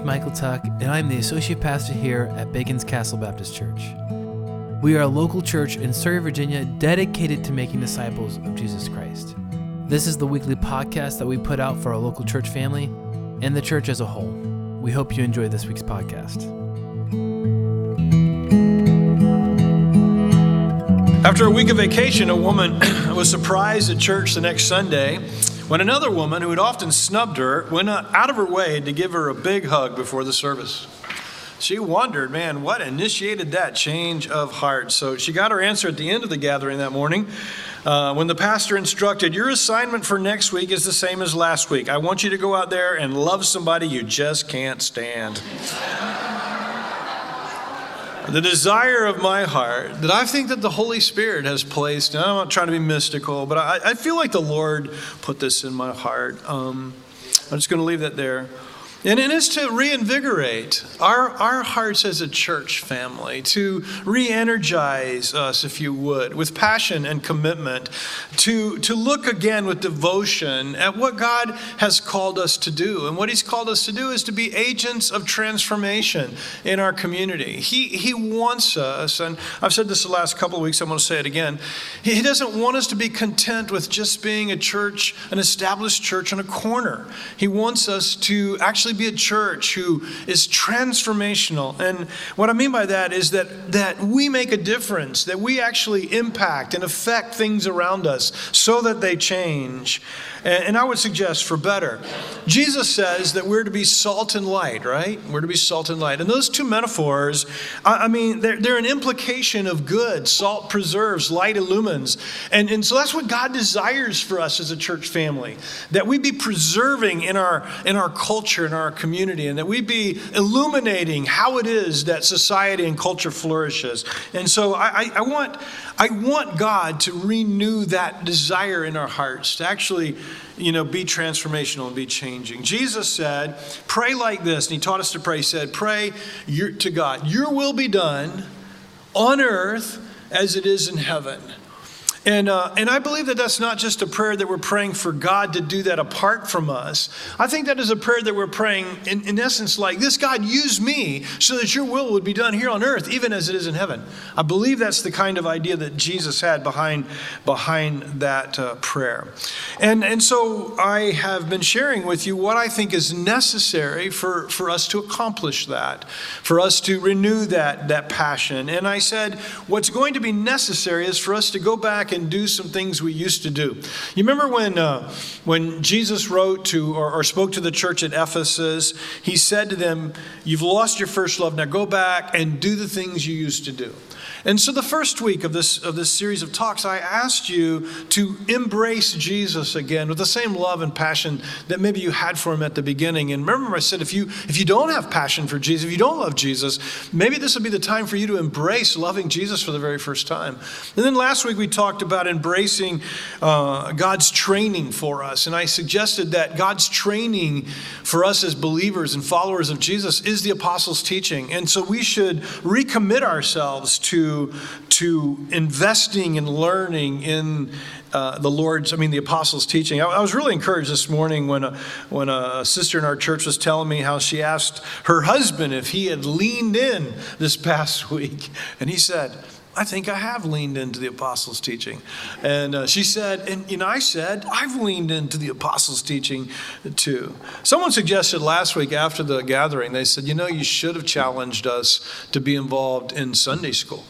is Michael Tuck, and I'm the Associate Pastor here at Bacon's Castle Baptist Church. We are a local church in Surry, Virginia, dedicated to making disciples of Jesus Christ. This is the weekly podcast that we put out for our local church family and the church as a whole. We hope you enjoy this week's podcast. After a week of vacation, a woman was surprised at church the next Sunday when another woman who had often snubbed her went out of her way to give her a big hug before the service. She wondered, man, what initiated that change of heart? So she got her answer at the end of the gathering that morning uh, when the pastor instructed, Your assignment for next week is the same as last week. I want you to go out there and love somebody you just can't stand the desire of my heart that I think that the Holy Spirit has placed, and I'm not trying to be mystical, but I, I feel like the Lord put this in my heart. Um, I'm just going to leave that there. And it is to reinvigorate our, our hearts as a church family, to re energize us, if you would, with passion and commitment, to, to look again with devotion at what God has called us to do. And what He's called us to do is to be agents of transformation in our community. He, he wants us, and I've said this the last couple of weeks, I'm going to say it again. He, he doesn't want us to be content with just being a church, an established church on a corner. He wants us to actually actually be a church who is transformational. And what I mean by that is that, that we make a difference, that we actually impact and affect things around us so that they change. And, and I would suggest for better. Jesus says that we're to be salt and light, right? We're to be salt and light. And those two metaphors, I, I mean, they're, they're an implication of good. Salt preserves, light illumines. And, and so that's what God desires for us as a church family that we be preserving in our, in our culture, in our community, and that we be illuminating how it is that society and culture flourishes. And so I, I, I want, I want God to renew that desire in our hearts to actually you know, be transformational and be changing. Jesus said, pray like this. And he taught us to pray. He said, pray to God, your will be done on earth as it is in heaven. And, uh, and I believe that that's not just a prayer that we're praying for God to do that apart from us. I think that is a prayer that we're praying, in, in essence, like this God, use me so that your will would be done here on earth, even as it is in heaven. I believe that's the kind of idea that Jesus had behind, behind that uh, prayer. And, and so I have been sharing with you what I think is necessary for, for us to accomplish that, for us to renew that, that passion. And I said, what's going to be necessary is for us to go back and do some things we used to do. You remember when, uh, when Jesus wrote to or, or spoke to the church at Ephesus, he said to them, You've lost your first love. Now go back and do the things you used to do. And so, the first week of this, of this series of talks, I asked you to embrace Jesus again with the same love and passion that maybe you had for him at the beginning. And remember, I said, if you, if you don't have passion for Jesus, if you don't love Jesus, maybe this would be the time for you to embrace loving Jesus for the very first time. And then last week, we talked about embracing uh, God's training for us. And I suggested that God's training for us as believers and followers of Jesus is the apostles' teaching. And so, we should recommit ourselves to to, investing and learning in uh, the Lord's, I mean, the apostles' teaching. I, I, was really encouraged this morning when a, when a sister in our church was telling me how she asked her husband if he had leaned in this past week. And he said, I think I have leaned into the apostles' teaching. And uh, she said, and you know, I said, I've leaned into the apostles' teaching too. Someone suggested last week after the gathering, they said, you know, you should have challenged us to be involved in Sunday school.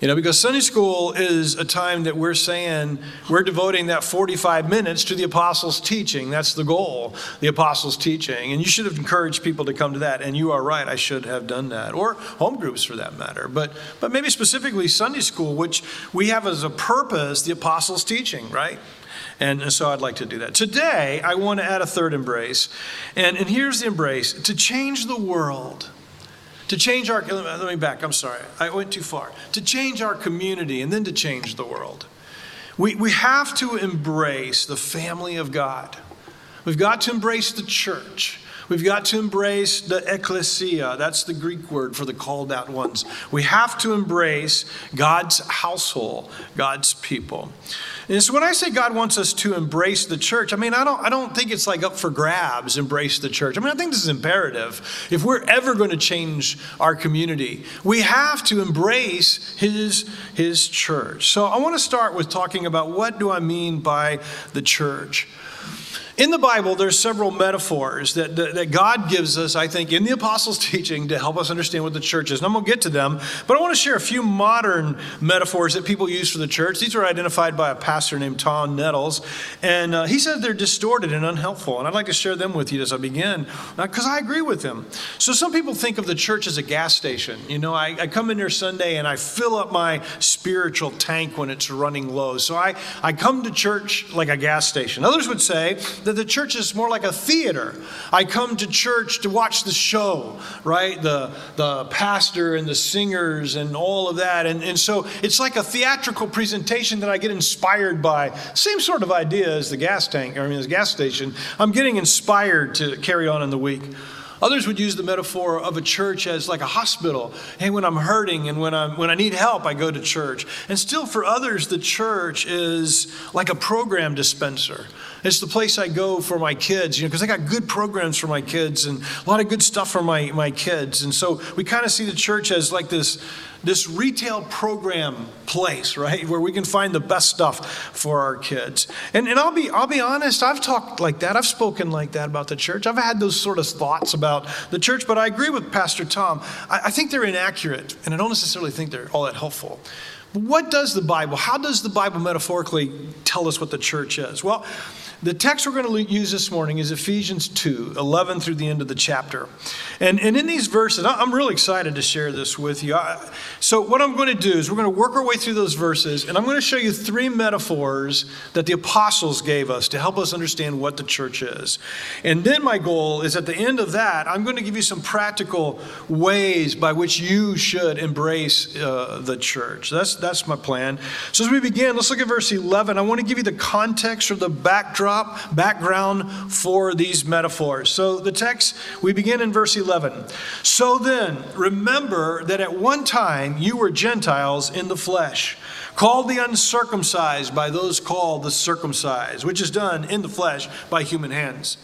You know, because Sunday school is a time that we're saying we're devoting that 45 minutes to the apostles' teaching. That's the goal, the apostles' teaching. And you should have encouraged people to come to that. And you are right, I should have done that. Or home groups for that matter. But, but maybe specifically Sunday school, which we have as a purpose the apostles' teaching, right? And so I'd like to do that. Today, I want to add a third embrace. And, and here's the embrace to change the world to change our, let me back, I'm sorry, I went too far. To change our community and then to change the world. We, we have to embrace the family of God. We've got to embrace the church. We've got to embrace the ecclesia. That's the Greek word for the called out ones. We have to embrace God's household, God's people. And so when I say God wants us to embrace the church, I mean, I don't, I don't think it's like up for grabs, embrace the church. I mean, I think this is imperative. If we're ever going to change our community, we have to embrace his, his church. So I want to start with talking about what do I mean by the church. In the Bible, there's several metaphors that, that, that, God gives us, I think, in the apostles' teaching to help us understand what the church is. And I'm going to get to them, but I want to share a few modern metaphors that people use for the church. These were identified by a pastor named Tom Nettles, and uh, he said they're distorted and unhelpful. And I'd like to share them with you as I begin, because uh, I agree with him. So some people think of the church as a gas station. You know, I, I come in here Sunday and I fill up my spiritual tank when it's running low. So I, I come to church like a gas station. Others would say that the church is more like a theater. I come to church to watch the show, right? The, the pastor and the singers and all of that. And, and so it's like a theatrical presentation that I get inspired by. Same sort of idea as the gas tank, I mean, the gas station. I'm getting inspired to carry on in the week. Others would use the metaphor of a church as like a hospital. Hey, when I'm hurting and when, I'm, when I need help, I go to church. And still, for others, the church is like a program dispenser. It's the place I go for my kids, you know, because I got good programs for my kids and a lot of good stuff for my, my kids. And so we kind of see the church as like this this retail program place, right, where we can find the best stuff for our kids. And, and I'll, be, I'll be honest, I've talked like that. I've spoken like that about the church. I've had those sort of thoughts about the church, but I agree with Pastor Tom. I, I think they're inaccurate, and I don't necessarily think they're all that helpful. But what does the Bible, how does the Bible metaphorically tell us what the church is? Well, the text we're going to use this morning is Ephesians 2, 11 through the end of the chapter. And, and in these verses, I'm really excited to share this with you. So, what I'm going to do is we're going to work our way through those verses, and I'm going to show you three metaphors that the apostles gave us to help us understand what the church is. And then my goal is at the end of that, I'm going to give you some practical ways by which you should embrace uh, the church. That's, that's my plan. So, as we begin, let's look at verse 11. I want to give you the context or the backdrop backdrop, background for these metaphors. So the text, we begin in verse 11. So then, remember that at one time you were Gentiles in the flesh, called the uncircumcised by those called the circumcised, which is done in the flesh by human hands.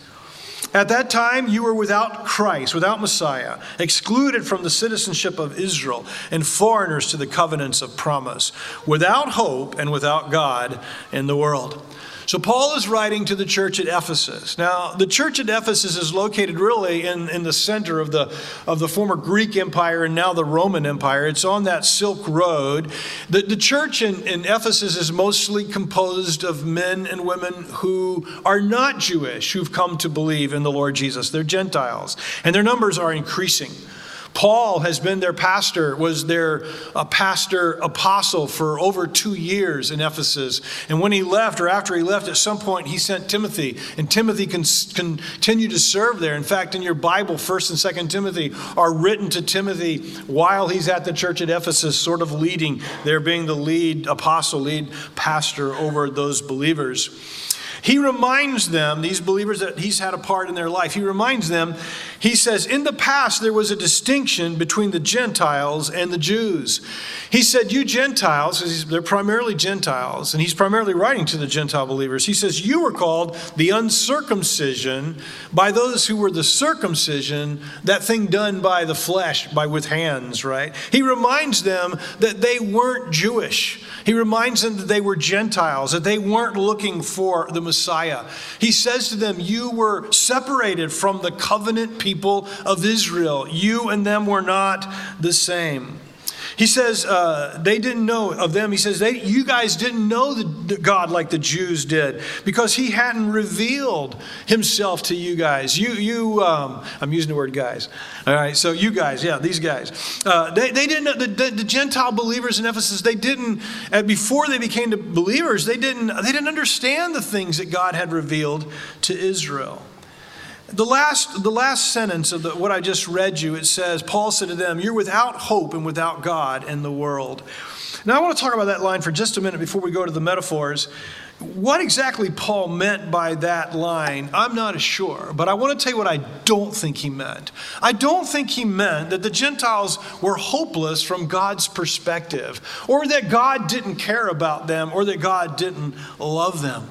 At that time, you were without Christ, without Messiah, excluded from the citizenship of Israel, and foreigners to the covenants of promise, without hope and without God in the world. So, Paul is writing to the church at Ephesus. Now, the church at Ephesus is located really in, in the center of the, of the former Greek Empire and now the Roman Empire. It's on that Silk Road. The, the church in, in Ephesus is mostly composed of men and women who are not Jewish, who've come to believe in the Lord Jesus. They're Gentiles, and their numbers are increasing. Paul has been their pastor, was their uh, pastor apostle for over two years in Ephesus. And when he left, or after he left, at some point he sent Timothy, and Timothy can continue to serve there. In fact, in your Bible, 1st and 2nd Timothy are written to Timothy while he's at the church at Ephesus, sort of leading, there being the lead apostle, lead pastor over those believers. He reminds them, these believers that he's had a part in their life, he reminds them, he says, In the past there was a distinction between the Gentiles and the Jews. He said, You Gentiles, they're primarily Gentiles, and he's primarily writing to the Gentile believers. He says, You were called the uncircumcision by those who were the circumcision, that thing done by the flesh, by with hands, right? He reminds them that they weren't Jewish. He reminds them that they were Gentiles, that they weren't looking for the Messiah. He says to them, You were separated from the covenant people of Israel. You and them were not the same. He says uh, they didn't know of them. He says they, you guys didn't know the, the God like the Jews did because He hadn't revealed Himself to you guys. You, you, um, I'm using the word guys. All right, so you guys, yeah, these guys. Uh, they, they didn't. The, the, the, Gentile believers in Ephesus, they didn't. Before they became believers, they didn't. They didn't understand the things that God had revealed to Israel. The last, the last sentence of the, what I just read you, it says, Paul said to them, You're without hope and without God in the world. Now, I want to talk about that line for just a minute before we go to the metaphors. What exactly Paul meant by that line, I'm not sure, but I want to tell you what I don't think he meant. I don't think he meant that the Gentiles were hopeless from God's perspective, or that God didn't care about them, or that God didn't love them.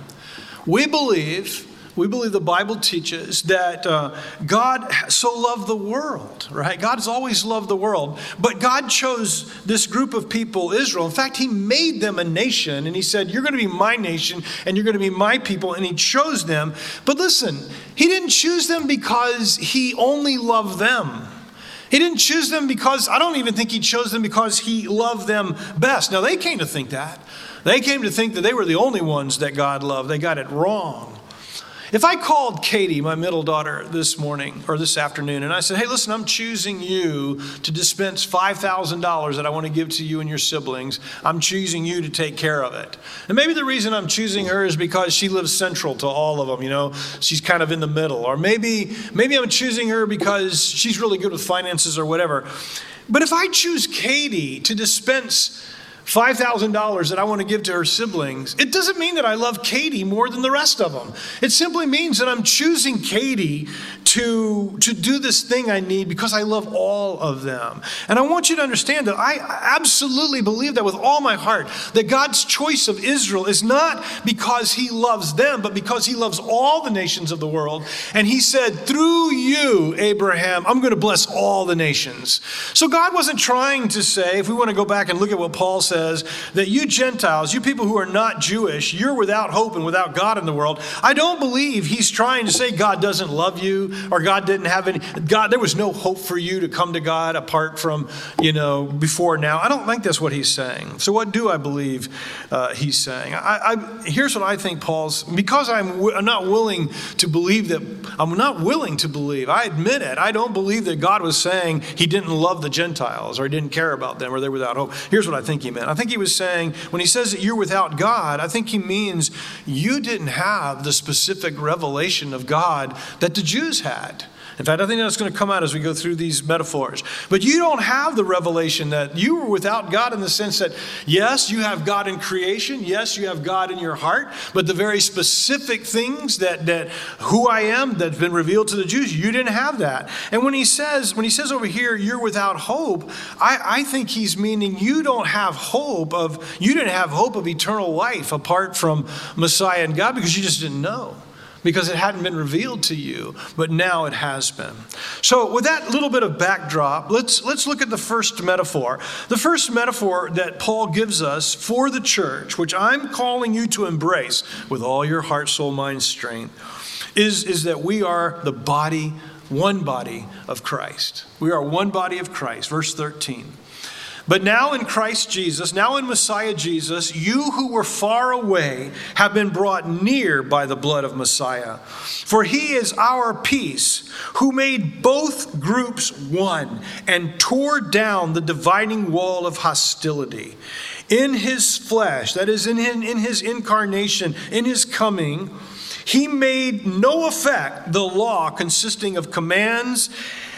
We believe we believe the Bible teaches that uh, God so loved the world, right? God has always loved the world, but God chose this group of people, Israel. In fact, He made them a nation, and He said, You're going to be my nation, and you're going to be my people, and He chose them. But listen, He didn't choose them because He only loved them. He didn't choose them because, I don't even think He chose them because He loved them best. Now, they came to think that. They came to think that they were the only ones that God loved. They got it wrong. If I called Katie, my middle daughter, this morning or this afternoon, and I said, hey, listen, I'm choosing you to dispense $5,000 that I want to give to you and your siblings, I'm choosing you to take care of it. And maybe the reason I'm choosing her is because she lives central to all of them, you know, she's kind of in the middle. Or maybe, maybe I'm choosing her because she's really good with finances or whatever. But if I choose Katie to dispense $5,000 that I want to give to her siblings, it doesn't mean that I love Katie more than the rest of them. It simply means that I'm choosing Katie to, to do this thing I need because I love all of them. And I want you to understand that I absolutely believe that with all my heart, that God's choice of Israel is not because he loves them, but because he loves all the nations of the world. And he said, through you, Abraham, I'm going to bless all the nations. So God wasn't trying to say, if we want to go back and look at what Paul said, says that you Gentiles, you people who are not Jewish, you're without hope and without God in the world. I don't believe he's trying to say God doesn't love you or God didn't have any, God, there was no hope for you to come to God apart from, you know, before now. I don't think that's what he's saying. So, what do I believe uh, he's saying? I, I, here's what I think Paul's, because I'm, w- I'm not willing to believe that, I'm not willing to believe, I admit it, I don't believe that God was saying he didn't love the Gentiles or he didn't care about them or they're without hope. Here's what I think he meant. I think he was saying, when he says that you're without God, I think he means you didn't have the specific revelation of God that the Jews had. In fact, I think that's going to come out as we go through these metaphors. But you don't have the revelation that you were without God in the sense that, yes, you have God in creation. Yes, you have God in your heart. But the very specific things that, that who I am that's been revealed to the Jews, you didn't have that. And when he says, when he says over here, you're without hope, I, I think he's meaning you don't have hope of, you didn't have hope of eternal life apart from Messiah and God because you just didn't know because it hadn't been revealed to you, but now it has been. So, with that little bit of backdrop, let's, let's look at the first metaphor. The first metaphor that Paul gives us for the church, which I'm calling you to embrace with all your heart, soul, mind, strength, is, is that we are the body, one body of Christ. We are one body of Christ. Verse 13. But now in Christ Jesus, now in Messiah Jesus, you who were far away have been brought near by the blood of Messiah. For he is our peace, who made both groups one and tore down the dividing wall of hostility. In his flesh, that is, in his incarnation, in his coming, he made no effect the law consisting of commands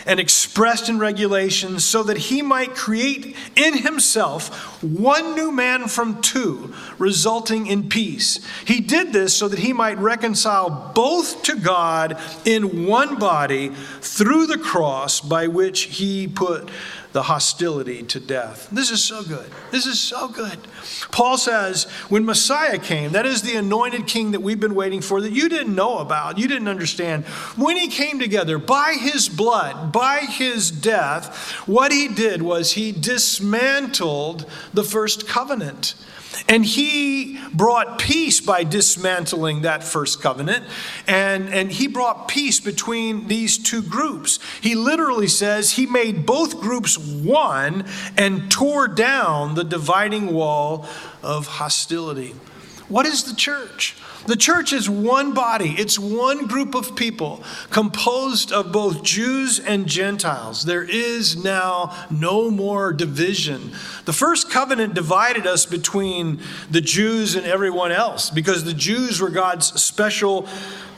and expressed in regulations so that he might create in himself one new man from two, resulting in peace. He did this so that he might reconcile both to God in one body through the cross by which he put the hostility to death. This is so good. This is so good. Paul says, when Messiah came, that is the anointed king that we've been waiting for, that you didn't know about, you didn't understand. When he came together by his blood, by his death, what he did was he dismantled the first covenant. And he brought peace by dismantling that first covenant. And, and he brought peace between these two groups. He literally says he made both groups one and tore down the dividing wall of hostility. What is the church? The church is one body, it's one group of people composed of both Jews and Gentiles. There is now no more division. The first covenant divided us between the Jews and everyone else because the Jews were God's special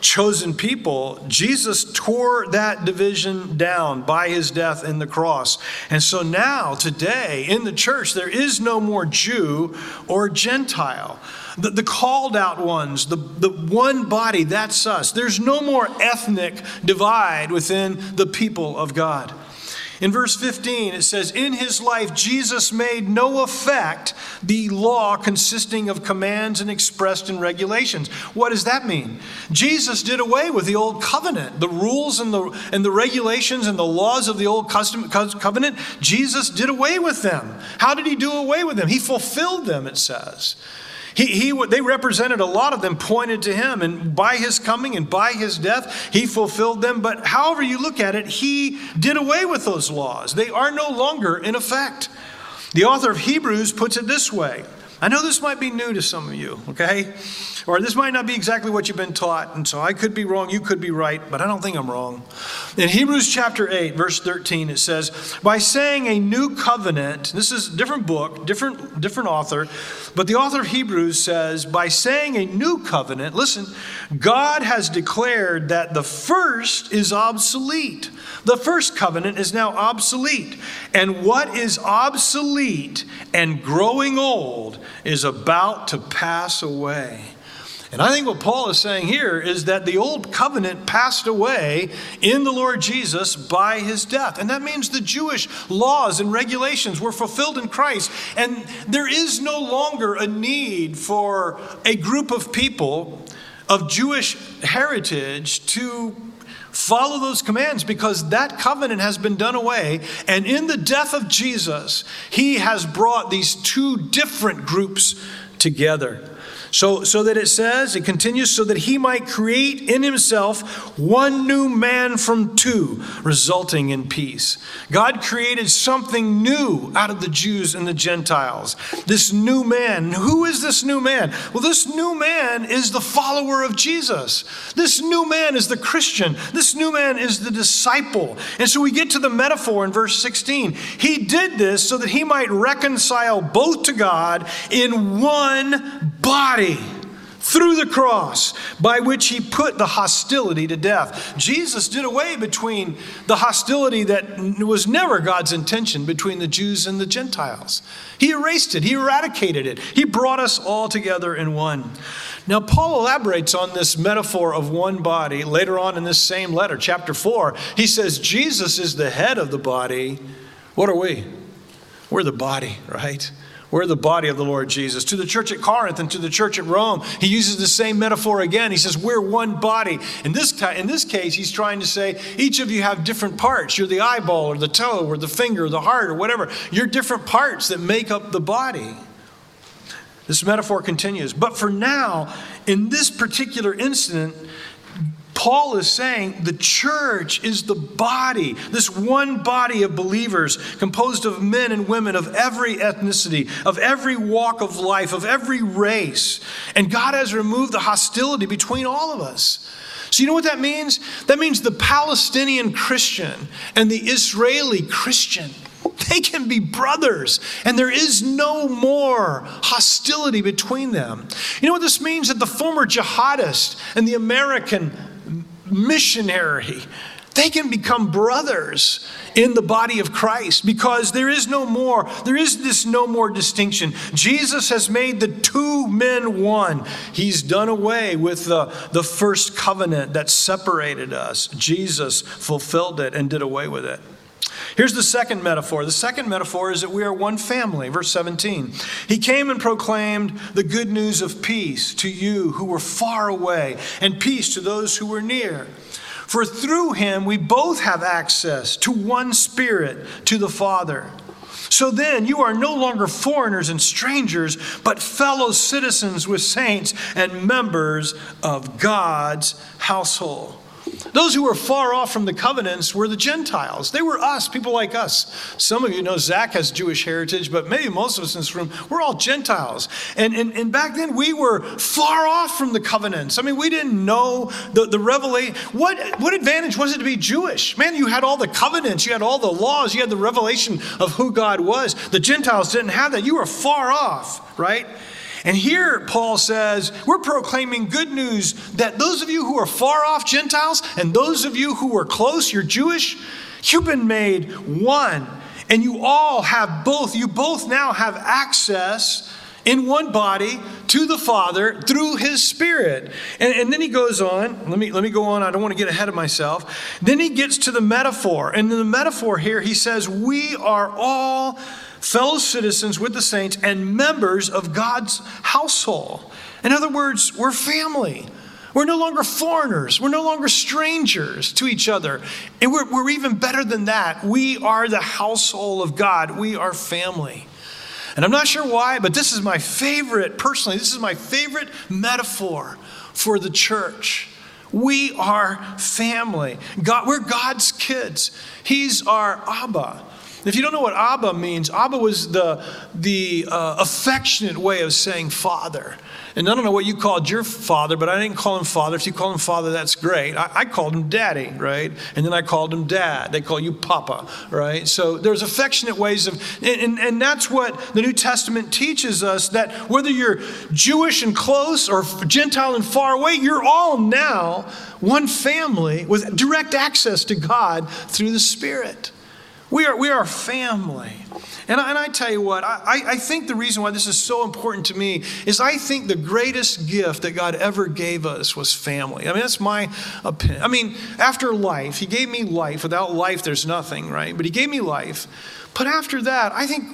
chosen people, Jesus tore that division down by his death in the cross. And so now, today, in the church, there is no more Jew or Gentile. The, the called out ones, the, the one body, that's us. There's no more ethnic divide within the people of God. In verse 15, it says, In his life, Jesus made no effect the law consisting of commands and expressed in regulations. What does that mean? Jesus did away with the old covenant, the rules and the, and the regulations and the laws of the old custom, covenant. Jesus did away with them. How did he do away with them? He fulfilled them, it says. He, he, they represented a lot of them pointed to him, and by his coming and by his death, he fulfilled them. But however you look at it, he did away with those laws. They are no longer in effect. The author of Hebrews puts it this way I know this might be new to some of you, okay? Or this might not be exactly what you've been taught, and so I could be wrong, you could be right, but I don't think I'm wrong. In Hebrews chapter 8, verse 13, it says, By saying a new covenant, this is a different book, different, different author, but the author of Hebrews says, By saying a new covenant, listen, God has declared that the first is obsolete. The first covenant is now obsolete. And what is obsolete and growing old is about to pass away. And I think what Paul is saying here is that the old covenant passed away in the Lord Jesus by his death. And that means the Jewish laws and regulations were fulfilled in Christ. And there is no longer a need for a group of people of Jewish heritage to Follow those commands because that covenant has been done away. And in the death of Jesus, he has brought these two different groups together. So, so that it says, it continues, so that he might create in himself one new man from two, resulting in peace. God created something new out of the Jews and the Gentiles. This new man. Who is this new man? Well, this new man is the follower of Jesus. This new man is the Christian. This new man is the disciple. And so we get to the metaphor in verse 16. He did this so that he might reconcile both to God in one body through the cross by which he put the hostility to death. Jesus did away between the hostility that was never God's intention between the Jews and the Gentiles. He erased it, he eradicated it. He brought us all together in one. Now, Paul elaborates on this metaphor of one body later on in this same letter, chapter 4. He says, Jesus is the head of the body. What are we? We're the body, right? We're the body of the Lord Jesus. To the church at Corinth and to the church at Rome, he uses the same metaphor again. He says, We're one body. In this, in this case, he's trying to say, Each of you have different parts. You're the eyeball or the toe or the finger or the heart or whatever. You're different parts that make up the body. This metaphor continues. But for now, in this particular incident, Paul is saying the church is the body, this one body of believers composed of men and women of every ethnicity, of every walk of life, of every race. And God has removed the hostility between all of us. So, you know what that means? That means the Palestinian Christian and the Israeli Christian. They can be brothers, and there is no more hostility between them. You know what this means? That the former jihadist and the American missionary. They can become brothers in the body of Christ because there is no more, there is this no more distinction. Jesus has made the two men one. He's done away with the, the first covenant that separated us. Jesus fulfilled it and did away with it. Here's the second metaphor. The second metaphor is that we are one family. Verse 17. He came and proclaimed the good news of peace to you who were far away, and peace to those who were near. For through him we both have access to one Spirit, to the Father. So then, you are no longer foreigners and strangers, but fellow citizens with saints and members of God's household. Those who were far off from the covenants were the Gentiles. They were us, people like us. Some of you know Zach has Jewish heritage, but maybe most of us in this room, we're all Gentiles. And, and, and back then, we were far off from the covenants. I mean, we didn't know the, the revelation. What, what advantage was it to be Jewish? Man, you had all the covenants, you had all the laws, you had the revelation of who God was. The Gentiles didn't have that. You were far off, right? And here Paul says, we're proclaiming good news that those of you who are far off Gentiles and those of you who are close, you're Jewish, you've been made one. And you all have both, you both now have access in one body to the Father through his Spirit. And, and, then he goes on, let me, let me go on, I don't want to get ahead of myself. Then he gets to the metaphor. And in the metaphor here, he says, We are all fellow citizens with the saints, and members of God's household. In other words, we're family. We're no longer foreigners. We're no longer strangers to each other. And we're, we're even better than that. We are the household of God, we are family. And I'm not sure why, but this is my favorite, personally, this is my favorite metaphor for the church. We are family. God, we're God's kids. He's our Abba. If you don't know what Abba means, Abba was the, the uh, affectionate way of saying father. And I don't know what you called your father, but I didn't call him father. If you call him father, that's great. I, I called him daddy, right? And then I called him dad. They call you papa, right? So there's affectionate ways of, and, and, and that's what the New Testament teaches us that whether you're Jewish and close or Gentile and far away, you're all now one family with direct access to God through the Spirit. We are, we are family. And I, and I tell you what, I, I think the reason why this is so important to me is I think the greatest gift that God ever gave us was family. I mean, that's my opinion. I mean, after life, He gave me life. Without life, there's nothing, right? But He gave me life. But after that, I think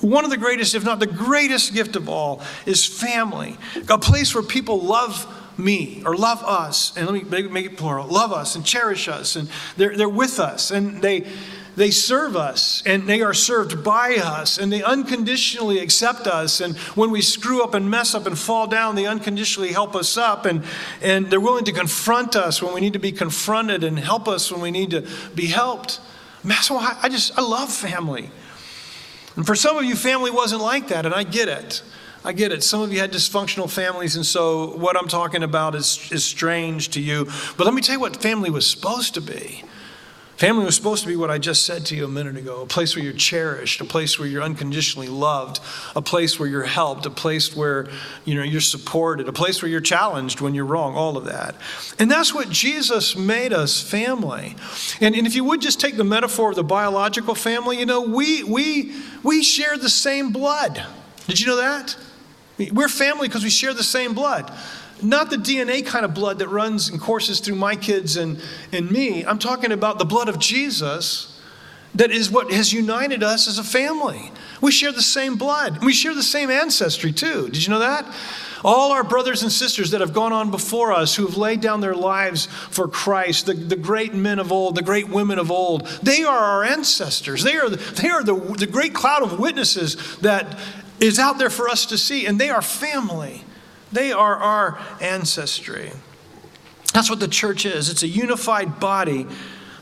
one of the greatest, if not the greatest gift of all, is family. A place where people love me or love us, and let me make it plural, love us and cherish us, and they're, they're with us, and they they serve us and they are served by us and they unconditionally accept us. And when we screw up and mess up and fall down, they unconditionally help us up and, and they're willing to confront us when we need to be confronted and help us when we need to be helped. That's why I just, I love family. And for some of you, family wasn't like that, and I get it. I get it. Some of you had dysfunctional families, and so what I'm talking about is, is strange to you. But let me tell you what family was supposed to be. Family was supposed to be what I just said to you a minute ago a place where you're cherished, a place where you're unconditionally loved, a place where you're helped, a place where you know, you're supported, a place where you're challenged when you're wrong, all of that. And that's what Jesus made us family. And, and if you would just take the metaphor of the biological family, you know, we, we, we share the same blood. Did you know that? We're family because we share the same blood not the DNA kind of blood that runs and courses through my kids and, and me. I'm talking about the blood of Jesus that is what has united us as a family. We share the same blood. We share the same ancestry, too. Did you know that? All our brothers and sisters that have gone on before us, who have laid down their lives for Christ, the, the great men of old, the great women of old, they are our ancestors. They are, the, they are the, the great cloud of witnesses that is out there for us to see, and they are family. They are our ancestry. That's what the church is. It's a unified body,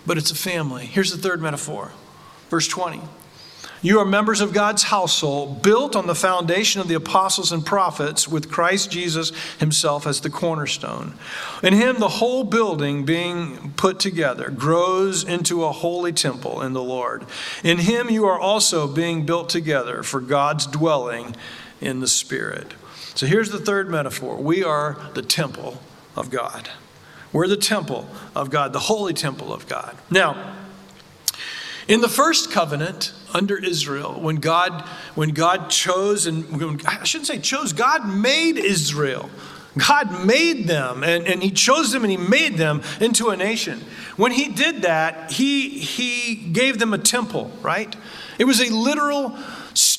but it's a family. Here's the third metaphor. Verse 20. You are members of God's household, built on the foundation of the apostles and prophets, with Christ Jesus himself as the cornerstone. In him, the whole building being put together grows into a holy temple in the Lord. In him, you are also being built together for God's dwelling in the Spirit. So here's the third metaphor we are the temple of God. We're the temple of God, the holy temple of God. Now, in the first covenant under Israel, when God, when God chose, and I shouldn't say chose, God made Israel. God made them and, and He chose them and He made them into a nation. When He did that, He He gave them a temple, right? It was a literal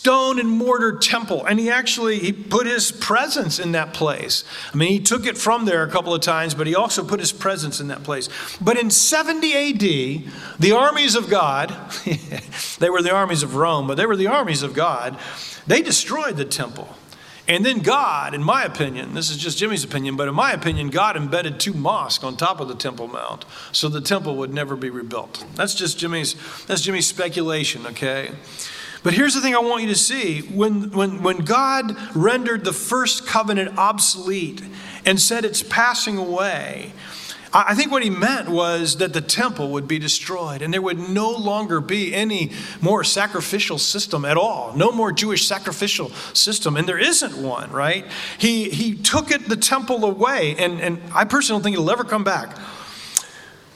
stone and mortar temple. And he actually he put his presence in that place. I mean he took it from there a couple of times but he also put his presence in that place. But in 70 ad the armies of god they were the armies of rome but they were the armies of god. They destroyed the temple. And then God, in my opinion, this is just Jimmy's opinion, but in my opinion, God embedded two mosques on top of the Temple Mount so the temple would never be rebuilt. That's just Jimmy's, that's Jimmy's speculation, okay? But here's the thing I want you to see. When, when, when God rendered the first covenant obsolete and said it's passing away, I think what he meant was that the temple would be destroyed and there would no longer be any more sacrificial system at all. No more Jewish sacrificial system. And there isn't one, right? He, he took it, the temple away, and, and I personally don't think it'll ever come back.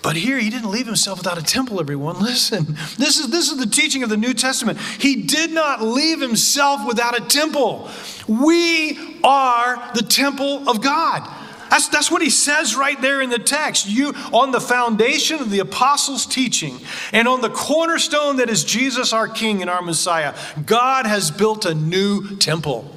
But here he didn't leave himself without a temple, everyone. Listen, this is, this is the teaching of the New Testament. He did not leave himself without a temple. We are the temple of God. That's, that's what he says right there in the text. You, on the foundation of the apostles' teaching and on the cornerstone that is Jesus, our King and our Messiah, God has built a new temple.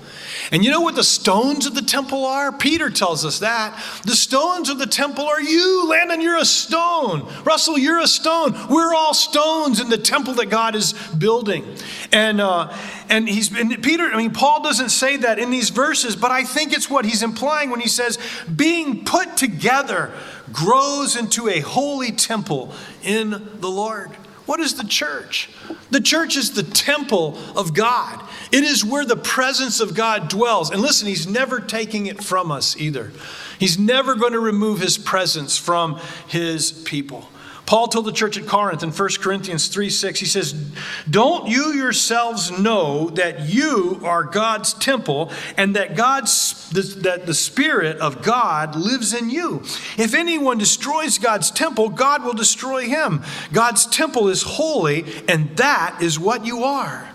And you know what the stones of the temple are? Peter tells us that. The stones of the temple are you. Landon, you're a stone. Russell, you're a stone. We're all stones in the temple that God is building. And, uh, and he's and Peter, I mean, Paul doesn't say that in these verses, but I think it's what he's implying when he says, being put together grows into a holy temple in the Lord. What is the church? The church is the temple of God. It is where the presence of God dwells. And listen, He's never taking it from us either. He's never going to remove His presence from His people. Paul told the church at Corinth in 1 Corinthians 3 6, he says, Don't you yourselves know that you are God's temple and that God's that the Spirit of God lives in you? If anyone destroys God's temple, God will destroy him. God's temple is holy, and that is what you are.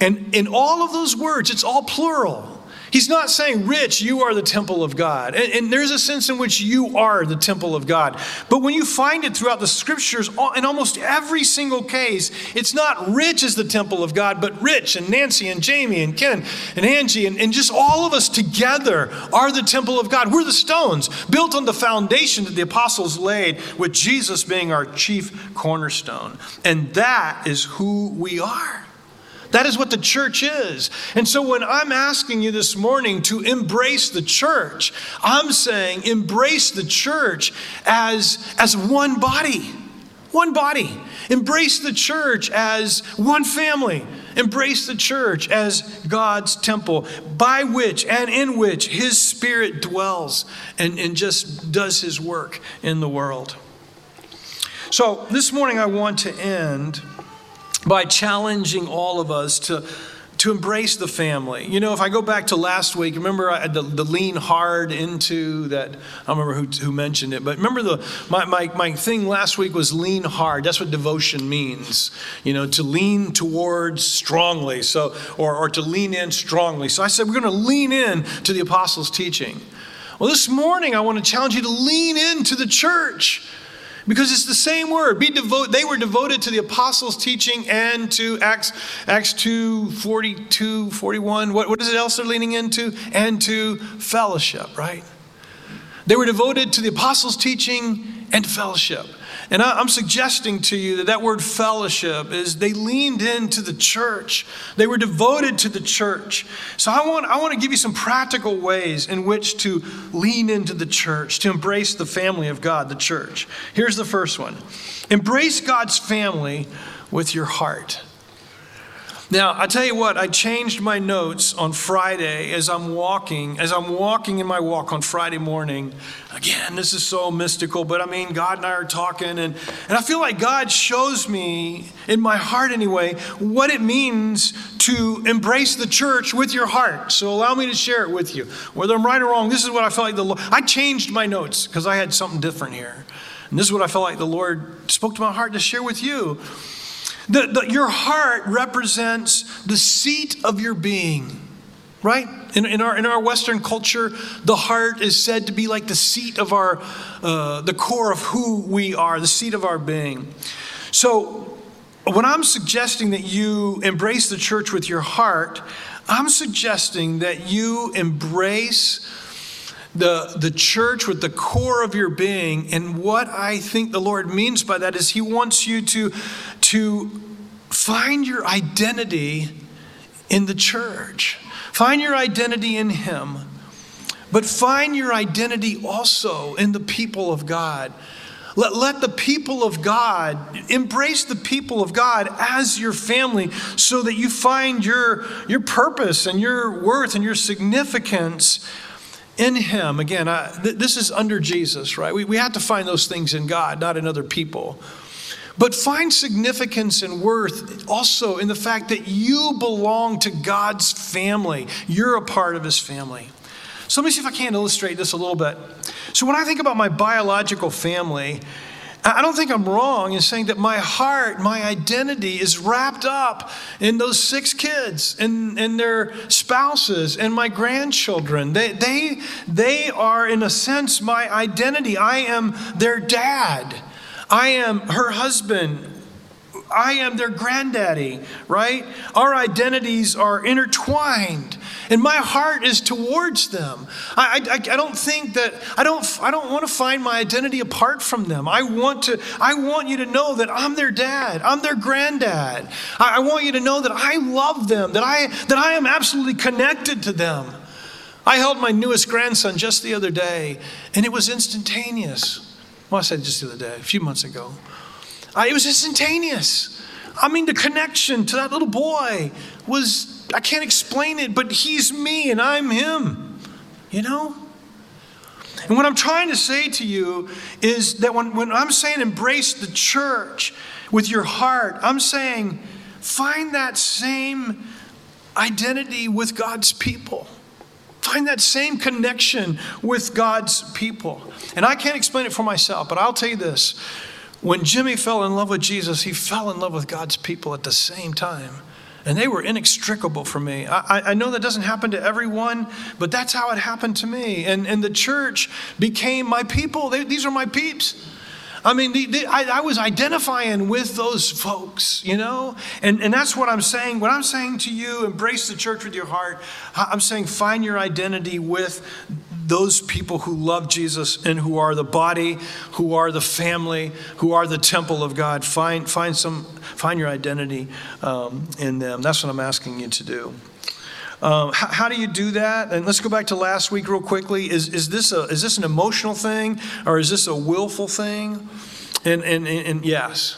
And in all of those words, it's all plural. He's not saying, Rich, you are the temple of God. And, and, there's a sense in which you are the temple of God. But when you find it throughout the scriptures, in almost every single case, it's not Rich is the temple of God, but Rich and Nancy and Jamie and Ken and Angie and, and just all of us together are the temple of God. We're the stones built on the foundation that the apostles laid, with Jesus being our chief cornerstone. And that is who we are. That is what the church is. And so when I'm asking you this morning to embrace the church, I'm saying embrace the church as, as one body. One body. Embrace the church as one family. Embrace the church as God's temple, by which and in which His Spirit dwells and, and just does His work in the world. So this morning I want to end by challenging all of us to, to embrace the family. You know, if I go back to last week, remember I the, the lean hard into that, I don't remember who, who mentioned it, but remember the, my, my, my thing last week was lean hard. That's what devotion means, you know, to lean towards strongly, so, or, or to lean in strongly. So I said, we're going to lean in to the apostles' teaching. Well, this morning I want to challenge you to lean into the church. Because it's the same word. Be devoted. They were devoted to the apostles' teaching and to Acts, Acts 2, 42, 41. What, what is it else they're leaning into? And to fellowship, right? They were devoted to the apostles' teaching and fellowship. And I, am suggesting to you that that word fellowship is they leaned into the church. They were devoted to the church. So I want, I want to give you some practical ways in which to lean into the church, to embrace the family of God, the church. Here's the first one embrace God's family with your heart. Now, I tell you what, I changed my notes on Friday as I'm walking, as I'm walking in my walk on Friday morning. Again, this is so mystical, but I mean, God and I are talking, and, and I feel like God shows me, in my heart anyway, what it means to embrace the church with your heart. So allow me to share it with you. Whether I'm right or wrong, this is what I felt like the Lord. I changed my notes because I had something different here. And this is what I felt like the Lord spoke to my heart to share with you. The, the, your heart represents the seat of your being, right? In, in, our, in our Western culture, the heart is said to be like the seat of our, uh, the core of who we are, the seat of our being. So, when I'm suggesting that you embrace the church with your heart, I'm suggesting that you embrace the, the church with the core of your being. And what I think the Lord means by that is He wants you to, to find your identity in the church. Find your identity in Him, but find your identity also in the people of God. Let, let the people of God embrace the people of God as your family so that you find your, your purpose and your worth and your significance in Him. Again, I, th- this is under Jesus, right? We, we have to find those things in God, not in other people. But find significance and worth also in the fact that you belong to God's family. You're a part of His family. So let me see if I can illustrate this a little bit. So when I think about my biological family, I don't think I'm wrong in saying that my heart, my identity is wrapped up in those six kids and, and their spouses and my grandchildren. They, they, they are, in a sense, my identity. I am their dad. I am her husband. I am their granddaddy, right? Our identities are intertwined, and my heart is towards them. I, I, I, don't think that I don't I don't want to find my identity apart from them. I want to I want you to know that I'm their dad. I'm their granddad. I, I want you to know that I love them. That I that I am absolutely connected to them. I held my newest grandson just the other day, and it was instantaneous. Well, I said just the other day, a few months ago. Uh, it was instantaneous. I mean, the connection to that little boy was, I can't explain it, but he's me and I'm him, you know? And what I'm trying to say to you is that when, when I'm saying embrace the church with your heart, I'm saying find that same identity with God's people. Find that same connection with God's people. And I can't explain it for myself, but I'll tell you this when Jimmy fell in love with Jesus, he fell in love with God's people at the same time. And they were inextricable for me. I, I know that doesn't happen to everyone, but that's how it happened to me. And, and the church became my people. They, these are my peeps. I mean, the, the, I, I, was identifying with those folks, you know? And, and that's what I'm saying. What I'm saying to you, embrace the church with your heart, I'm saying find your identity with those people who love Jesus and who are the body, who are the family, who are the temple of God. Find, find, some, find your identity um, in them. That's what I'm asking you to do. Um, how, how, do you do that? And let's go back to last week real quickly. Is, is, this, a, is this an emotional thing or is this a willful thing? And, and, and yes,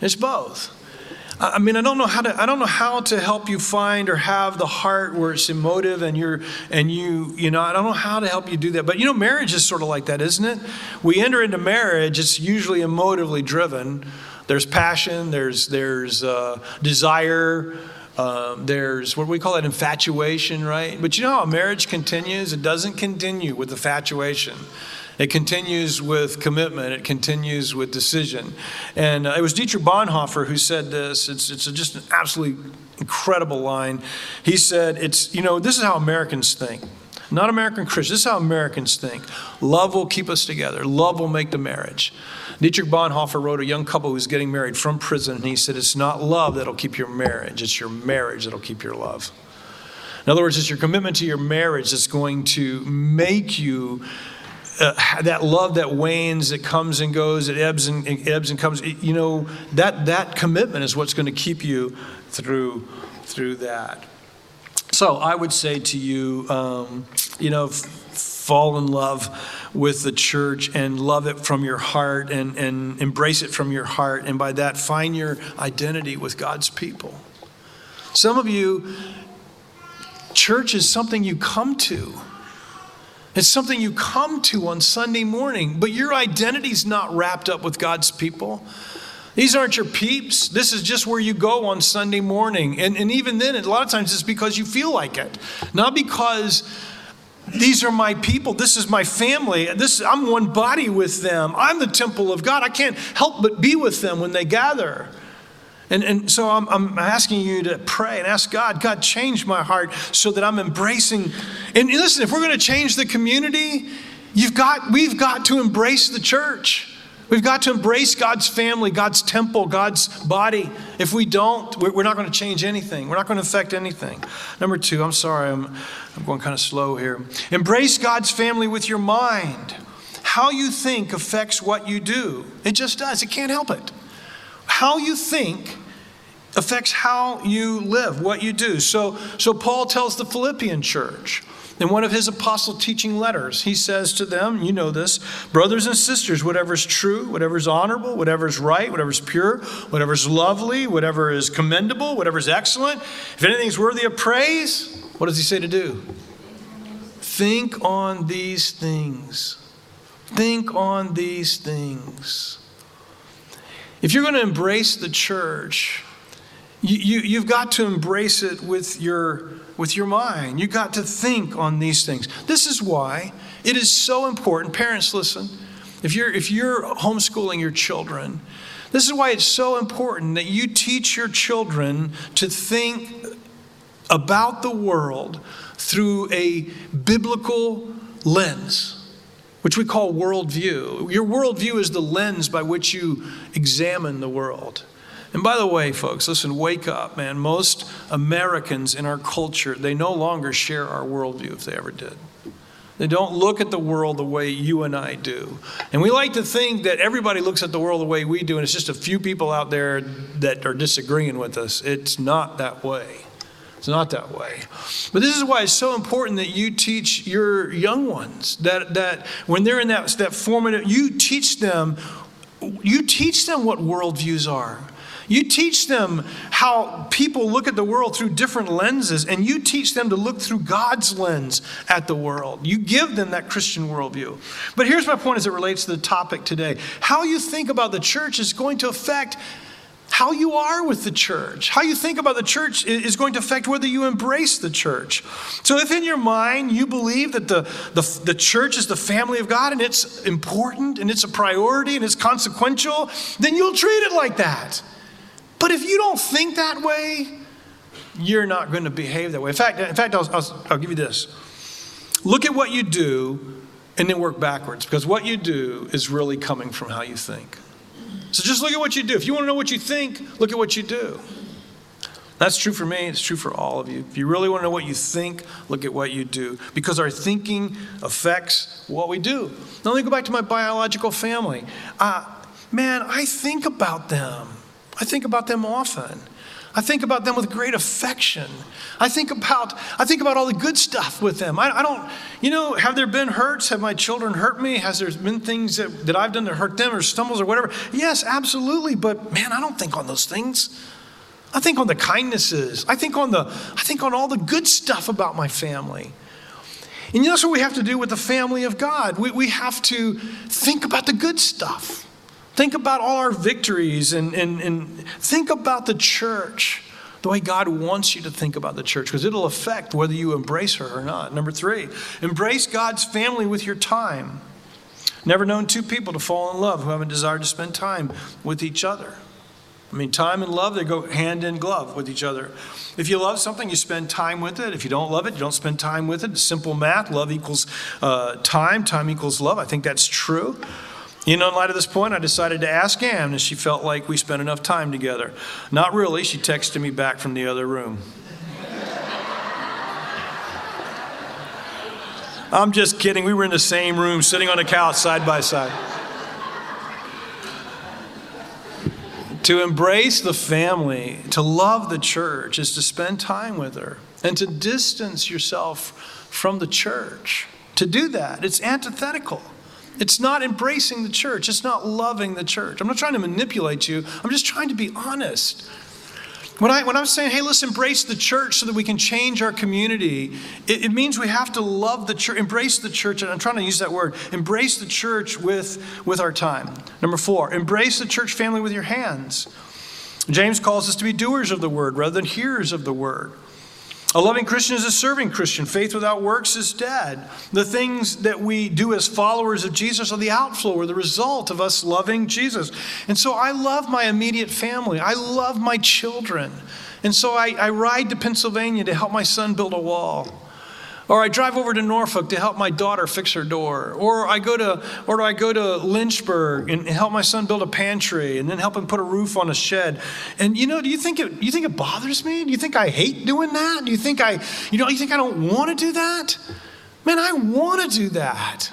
it's both. I mean, I don't know how to. I don't know how to help you find or have the heart where it's emotive and you're and you. You know, I don't know how to help you do that. But you know, marriage is sort of like that, isn't it? We enter into marriage. It's usually emotively driven. There's passion. There's there's uh, desire. Um, there's what we call it infatuation, right? But you know how marriage continues? It doesn't continue with infatuation. It continues with commitment. It continues with decision. And uh, it was Dietrich Bonhoeffer who said this. It's, it's just an absolutely incredible line. He said, "It's you know this is how Americans think." Not American Christians. This is how Americans think. Love will keep us together. Love will make the marriage. Dietrich Bonhoeffer wrote a young couple who was getting married from prison, and he said, It's not love that'll keep your marriage, it's your marriage that'll keep your love. In other words, it's your commitment to your marriage that's going to make you uh, that love that wanes, it comes and goes, it ebbs and it ebbs and comes. you know that that commitment is what's going to keep you through through that. So I would say to you, um, you know, f- fall in love with the church and love it from your heart and, and embrace it from your heart, and by that find your identity with God's people. Some of you, church is something you come to. It's something you come to on Sunday morning, but your identity's not wrapped up with God's people. These aren't your peeps. This is just where you go on Sunday morning. And, and even then, a lot of times it's because you feel like it, not because these are my people. This is my family. This, I'm one body with them. I'm the temple of God. I can't help but be with them when they gather. And, and so I'm, I'm asking you to pray and ask God, God, change my heart so that I'm embracing. And listen, if we're going to change the community, you've got, we've got to embrace the church. We've got to embrace God's family, God's temple, God's body. If we don't, we're not going to change anything. We're not going to affect anything. Number two, I'm sorry, I'm, I'm going kind of slow here. Embrace God's family with your mind. How you think affects what you do. It just does, it can't help it how you think affects how you live, what you do. So, so Paul tells the Philippian church in one of his apostle teaching letters, he says to them, you know this, brothers and sisters, whatever is true, whatever is honorable, whatever is right, whatever is pure, whatever is lovely, whatever is commendable, whatever is excellent, if anything is worthy of praise, what does he say to do? Think on these things. Think on these things. If you're going to embrace the church, you, you, have got to embrace it with your, with your mind. You've got to think on these things. This is why it is so important. Parents, listen. If you're, if you're homeschooling your children, this is why it's so important that you teach your children to think about the world through a biblical lens which we call worldview. Your worldview is the lens by which you examine the world. And by the way, folks, listen, wake up, man. Most Americans in our culture, they no longer share our worldview if they ever did. They don't look at the world the way you and I do. And we like to think that everybody looks at the world the way we do, and it's just a few people out there that are disagreeing with us. It's not that way. It's not that way. But this is why it's so important that you teach your young ones that, that when they're in that, that formative, you teach them, you teach them what worldviews are. You teach them how people look at the world through different lenses, and you teach them to look through God's lens at the world. You give them that Christian worldview. But here's my point as it relates to the topic today how you think about the church is going to affect how you are with the church. How you think about the church is going to affect whether you embrace the church. So, if in your mind you believe that the, the, the, church is the family of God and it's important and it's a priority and it's consequential, then you'll treat it like that. But if you don't think that way, you're not going to behave that way. In fact, in fact I'll, I'll, I'll give you this look at what you do and then work backwards because what you do is really coming from how you think. So just look at what you do. If you want to know what you think, look at what you do. That's true for me. It's true for all of you. If you really want to know what you think, look at what you do. Because our thinking affects what we do. Now, let me go back to my biological family. Uh, man, I think about them. I think about them often. I think about them with great affection. I think about, I think about all the good stuff with them. I, I, don't, you know, have there been hurts? Have my children hurt me? Has there been things that, that I've done that hurt them or stumbles or whatever? Yes, absolutely. But man, I don't think on those things. I think on the kindnesses. I think on the, I think on all the good stuff about my family. And you know that's what we have to do with the family of God. We, we have to think about the good stuff. Think about all our victories and, and, and think about the church the way God wants you to think about the church because it'll affect whether you embrace her or not. Number three, embrace God's family with your time. Never known two people to fall in love who haven't desired to spend time with each other. I mean, time and love, they go hand in glove with each other. If you love something, you spend time with it. If you don't love it, you don't spend time with it. It's simple math. Love equals uh, time, time equals love. I think that's true. You know, in light of this point, I decided to ask Anne if she felt like we spent enough time together. Not really. She texted me back from the other room. I'm just kidding. We were in the same room, sitting on a couch side by side. to embrace the family, to love the church, is to spend time with her and to distance yourself from the church. To do that, it's antithetical. It's not embracing the church. It's not loving the church. I'm not trying to manipulate you. I'm just trying to be honest. When, I, when I'm saying, hey, let's embrace the church so that we can change our community, it, it means we have to love the church, embrace the church, and I'm trying to use that word, embrace the church with, with our time. Number four, embrace the church family with your hands. James calls us to be doers of the word rather than hearers of the word. A loving Christian is a serving Christian. Faith without works is dead. The things that we do as followers of Jesus are the outflow or the result of us loving Jesus. And so I love my immediate family, I love my children. And so I, I ride to Pennsylvania to help my son build a wall. Or I drive over to Norfolk to help my daughter fix her door. Or I go to, or do I go to Lynchburg and help my son build a pantry and then help him put a roof on a shed. And you know, do you think it, you think it bothers me? Do you think I hate doing that? Do you think I, you know, you think I don't want to do that? Man, I want to do that.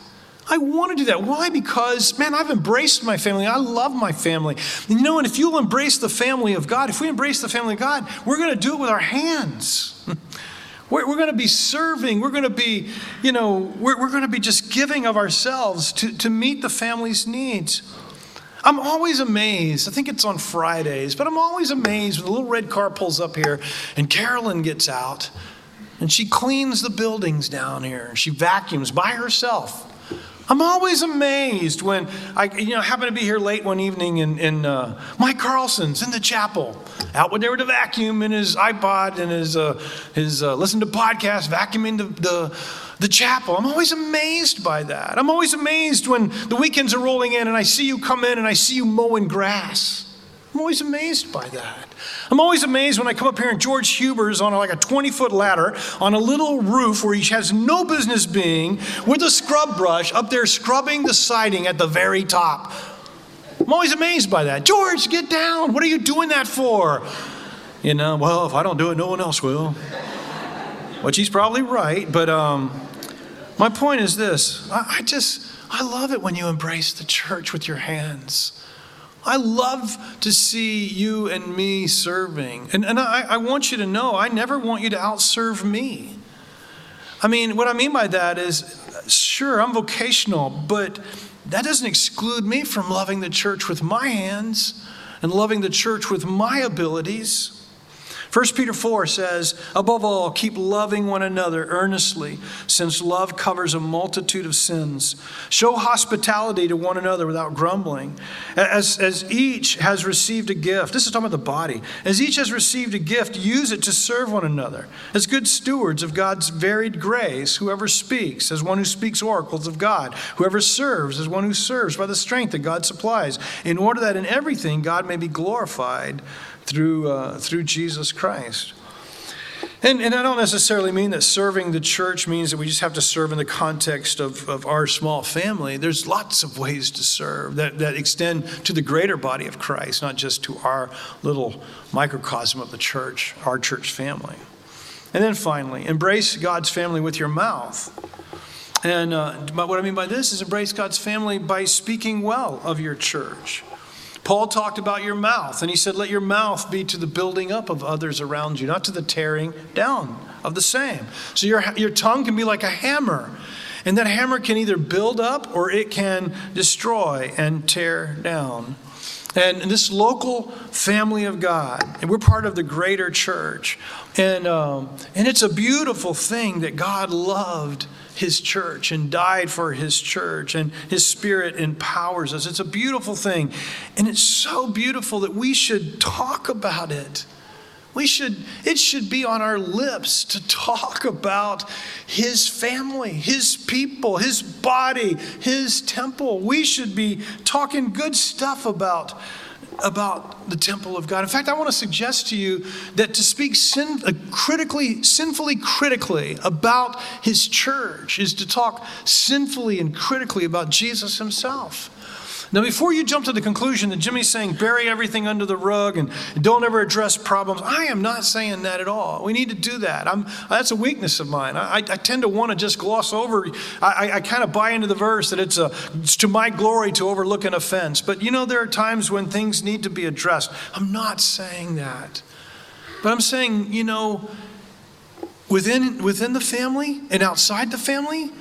I want to do that. Why? Because, man, I've embraced my family. I love my family. And you know, and if you'll embrace the family of God, if we embrace the family of God, we're going to do it with our hands. We're, we're going to be serving. We're going to be, you know, we're, we're going to be just giving of ourselves to, to meet the family's needs. I'm always amazed. I think it's on Fridays, but I'm always amazed when the little red car pulls up here and Carolyn gets out and she cleans the buildings down here. She vacuums by herself. I'm always amazed when I, you know, happen to be here late one evening and, and uh, Mike Carlson's in the chapel, out with a vacuum in his iPod and his, uh, his uh, listen to podcasts, vacuuming the, the, the chapel. I'm always amazed by that. I'm always amazed when the weekends are rolling in and I see you come in and I see you mowing grass. I'm always amazed by that. I'm always amazed when I come up here and George Huber's on like a 20 foot ladder on a little roof where he has no business being with a scrub brush up there scrubbing the siding at the very top. I'm always amazed by that. George, get down. What are you doing that for? You know, well, if I don't do it, no one else will. Which he's probably right, but um, my point is this I, I just, I love it when you embrace the church with your hands. I love to see you and me serving. And, and I, I want you to know, I never want you to outserve me. I mean, what I mean by that is, sure, I'm vocational, but that doesn't exclude me from loving the church with my hands and loving the church with my abilities. 1 Peter 4 says, Above all, keep loving one another earnestly, since love covers a multitude of sins. Show hospitality to one another without grumbling. As, as each has received a gift, this is talking about the body, as each has received a gift, use it to serve one another. As good stewards of God's varied grace, whoever speaks, as one who speaks oracles of God, whoever serves, as one who serves by the strength that God supplies, in order that in everything God may be glorified through, uh, through Jesus Christ. And, and I don't necessarily mean that serving the church means that we just have to serve in the context of, of our small family. There's lots of ways to serve that, that extend to the greater body of Christ, not just to our little microcosm of the church, our church family. And then finally, embrace God's family with your mouth. And uh, what I mean by this is embrace God's family by speaking well of your church. Paul talked about your mouth, and he said, Let your mouth be to the building up of others around you, not to the tearing down of the same. So your, your tongue can be like a hammer, and that hammer can either build up or it can destroy and tear down. And this local family of God, and we're part of the greater church, and, um, and it's a beautiful thing that God loved his church and died for his church, and his spirit empowers us. It's a beautiful thing. And it's so beautiful that we should talk about it. We should, it should be on our lips to talk about his family, his people, his body, his temple. We should be talking good stuff about about the temple of God. In fact, I want to suggest to you that to speak sin, uh, critically, sinfully critically about his church is to talk sinfully and critically about Jesus himself. Now, before you jump to the conclusion that Jimmy's saying bury everything under the rug and don't ever address problems, I am not saying that at all. We need to do that. I'm, that's a weakness of mine. I, I tend to want to just gloss over. I, I kind of buy into the verse that it's, a, it's to my glory to overlook an offense. But you know, there are times when things need to be addressed. I'm not saying that. But I'm saying, you know, within, within the family and outside the family,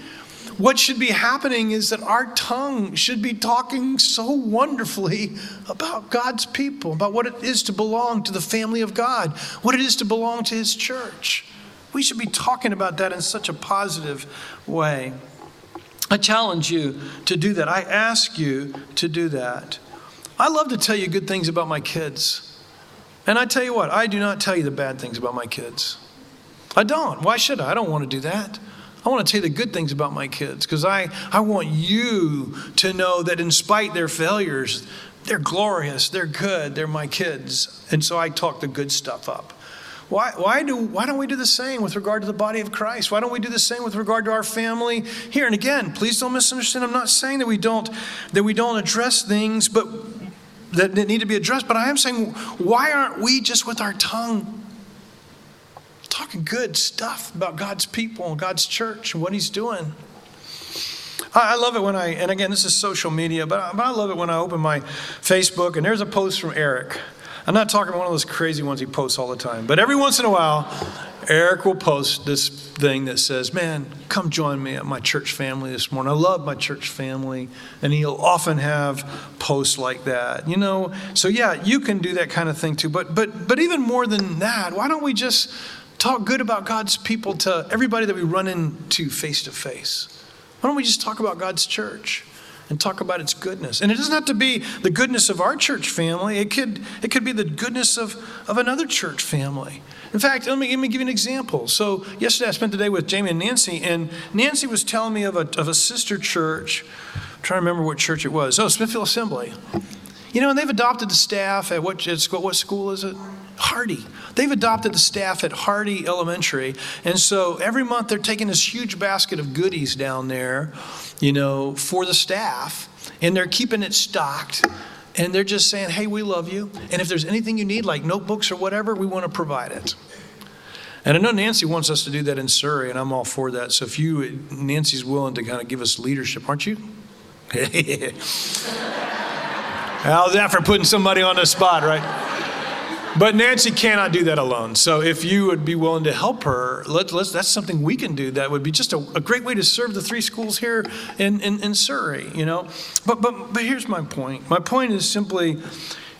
what should be happening is that our tongue should be talking so wonderfully about God's people, about what it is to belong to the family of God, what it is to belong to His church. We should be talking about that in such a positive way. I challenge you to do that. I ask you to do that. I love to tell you good things about my kids. And I tell you what, I do not tell you the bad things about my kids. I don't. Why should I? I don't want to do that. I want to tell you the good things about my kids because I, I want you to know that in spite their failures, they're glorious, they're good, they're my kids. And so I talk the good stuff up. Why, why, do, why don't we do the same with regard to the body of Christ? Why don't we do the same with regard to our family here? And again, please don't misunderstand. I'm not saying that we don't, that we don't address things but that need to be addressed, but I am saying, why aren't we just with our tongue talking good stuff about God's people and God's church and what He's doing. I love it when I, and again, this is social media, but, but I love it when I open my Facebook and there's a post from Eric. I'm not talking one of those crazy ones he posts all the time, but every once in a while, Eric will post this thing that says, Man, come join me at my church family this morning. I love my church family. And he'll often have posts like that. You know, so yeah, you can do that kind of thing too. But but but even more than that, why don't we just talk good about God's people to everybody that we run into face to face? Why don't we just talk about God's church? and talk about its goodness. And it doesn't have to be the goodness of our church family. It could, it could be the goodness of, of another church family. In fact, let me, let me give you an example. So, yesterday I spent the day with Jamie and Nancy, and Nancy was telling me of a, of a sister church. I'm trying to remember what church it was. Oh, Smithfield Assembly. You know, and they've adopted the staff at what, at what school is it? Hardy. They've adopted the staff at Hardy Elementary. And so every month they're taking this huge basket of goodies down there, you know, for the staff. And they're keeping it stocked. And they're just saying, hey, we love you. And if there's anything you need, like notebooks or whatever, we want to provide it. And I know Nancy wants us to do that in Surry, and I'm all for that. So if you, Nancy's willing to kind of give us leadership, aren't you? How's that for putting somebody on the spot, right? But Nancy cannot do that alone. So if you would be willing to help her, let, us that's something we can do. That would be just a, a great way to serve the three schools here in, in, in Surry, you know. But, but, but here's my point. My point is simply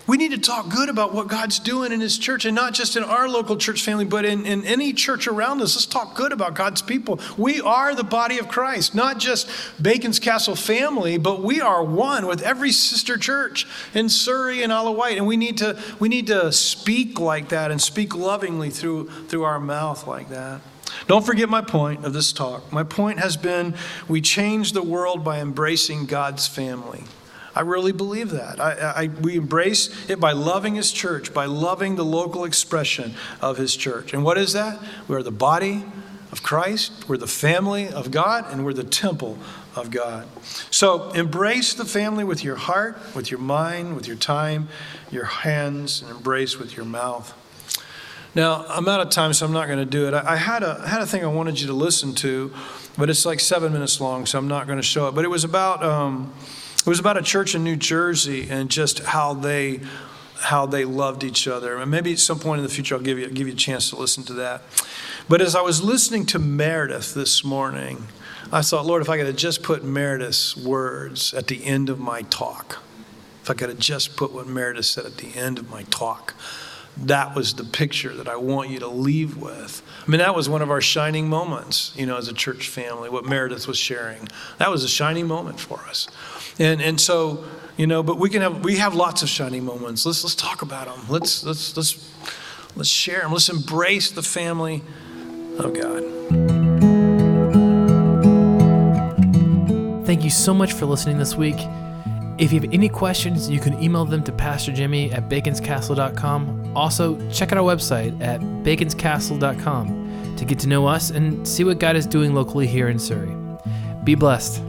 we need to talk good about what God's doing in His church, and not just in our local church family, but in, in any church around us. Let's talk good about God's people. We are the body of Christ, not just Bacon's Castle family, but we are one with every sister church in Surry and Isle Wight. And we need to, we need to speak like that and speak lovingly through, through our mouth like that. Don't forget my point of this talk. My point has been we change the world by embracing God's family. I really believe that. I, I, we embrace it by loving His church, by loving the local expression of His church. And what is that? We're the body of Christ, we're the family of God, and we're the temple of God. So embrace the family with your heart, with your mind, with your time, your hands, and embrace with your mouth. Now, I'm out of time, so I'm not going to do it. I, I had, a, had a thing I wanted you to listen to, but it's like seven minutes long, so I'm not going to show it. But it was about. Um, it was about a church in New Jersey and just how they how they loved each other. And maybe at some point in the future I'll give you give you a chance to listen to that. But as I was listening to Meredith this morning, I thought, Lord, if I could have just put Meredith's words at the end of my talk, if I could have just put what Meredith said at the end of my talk, that was the picture that I want you to leave with. I mean, that was one of our shining moments, you know, as a church family, what Meredith was sharing. That was a shining moment for us. And, and so, you know, but we can have, we have lots of shining moments. Let's, let's talk about them. Let's, let's, let's, let's share them. Let's embrace the family of God. Thank you so much for listening this week. If you have any questions, you can email them to Pastor Jimmy at baconscastle.com. Also, check out our website at baconscastle.com to get to know us and see what God is doing locally here in Surry. Be blessed.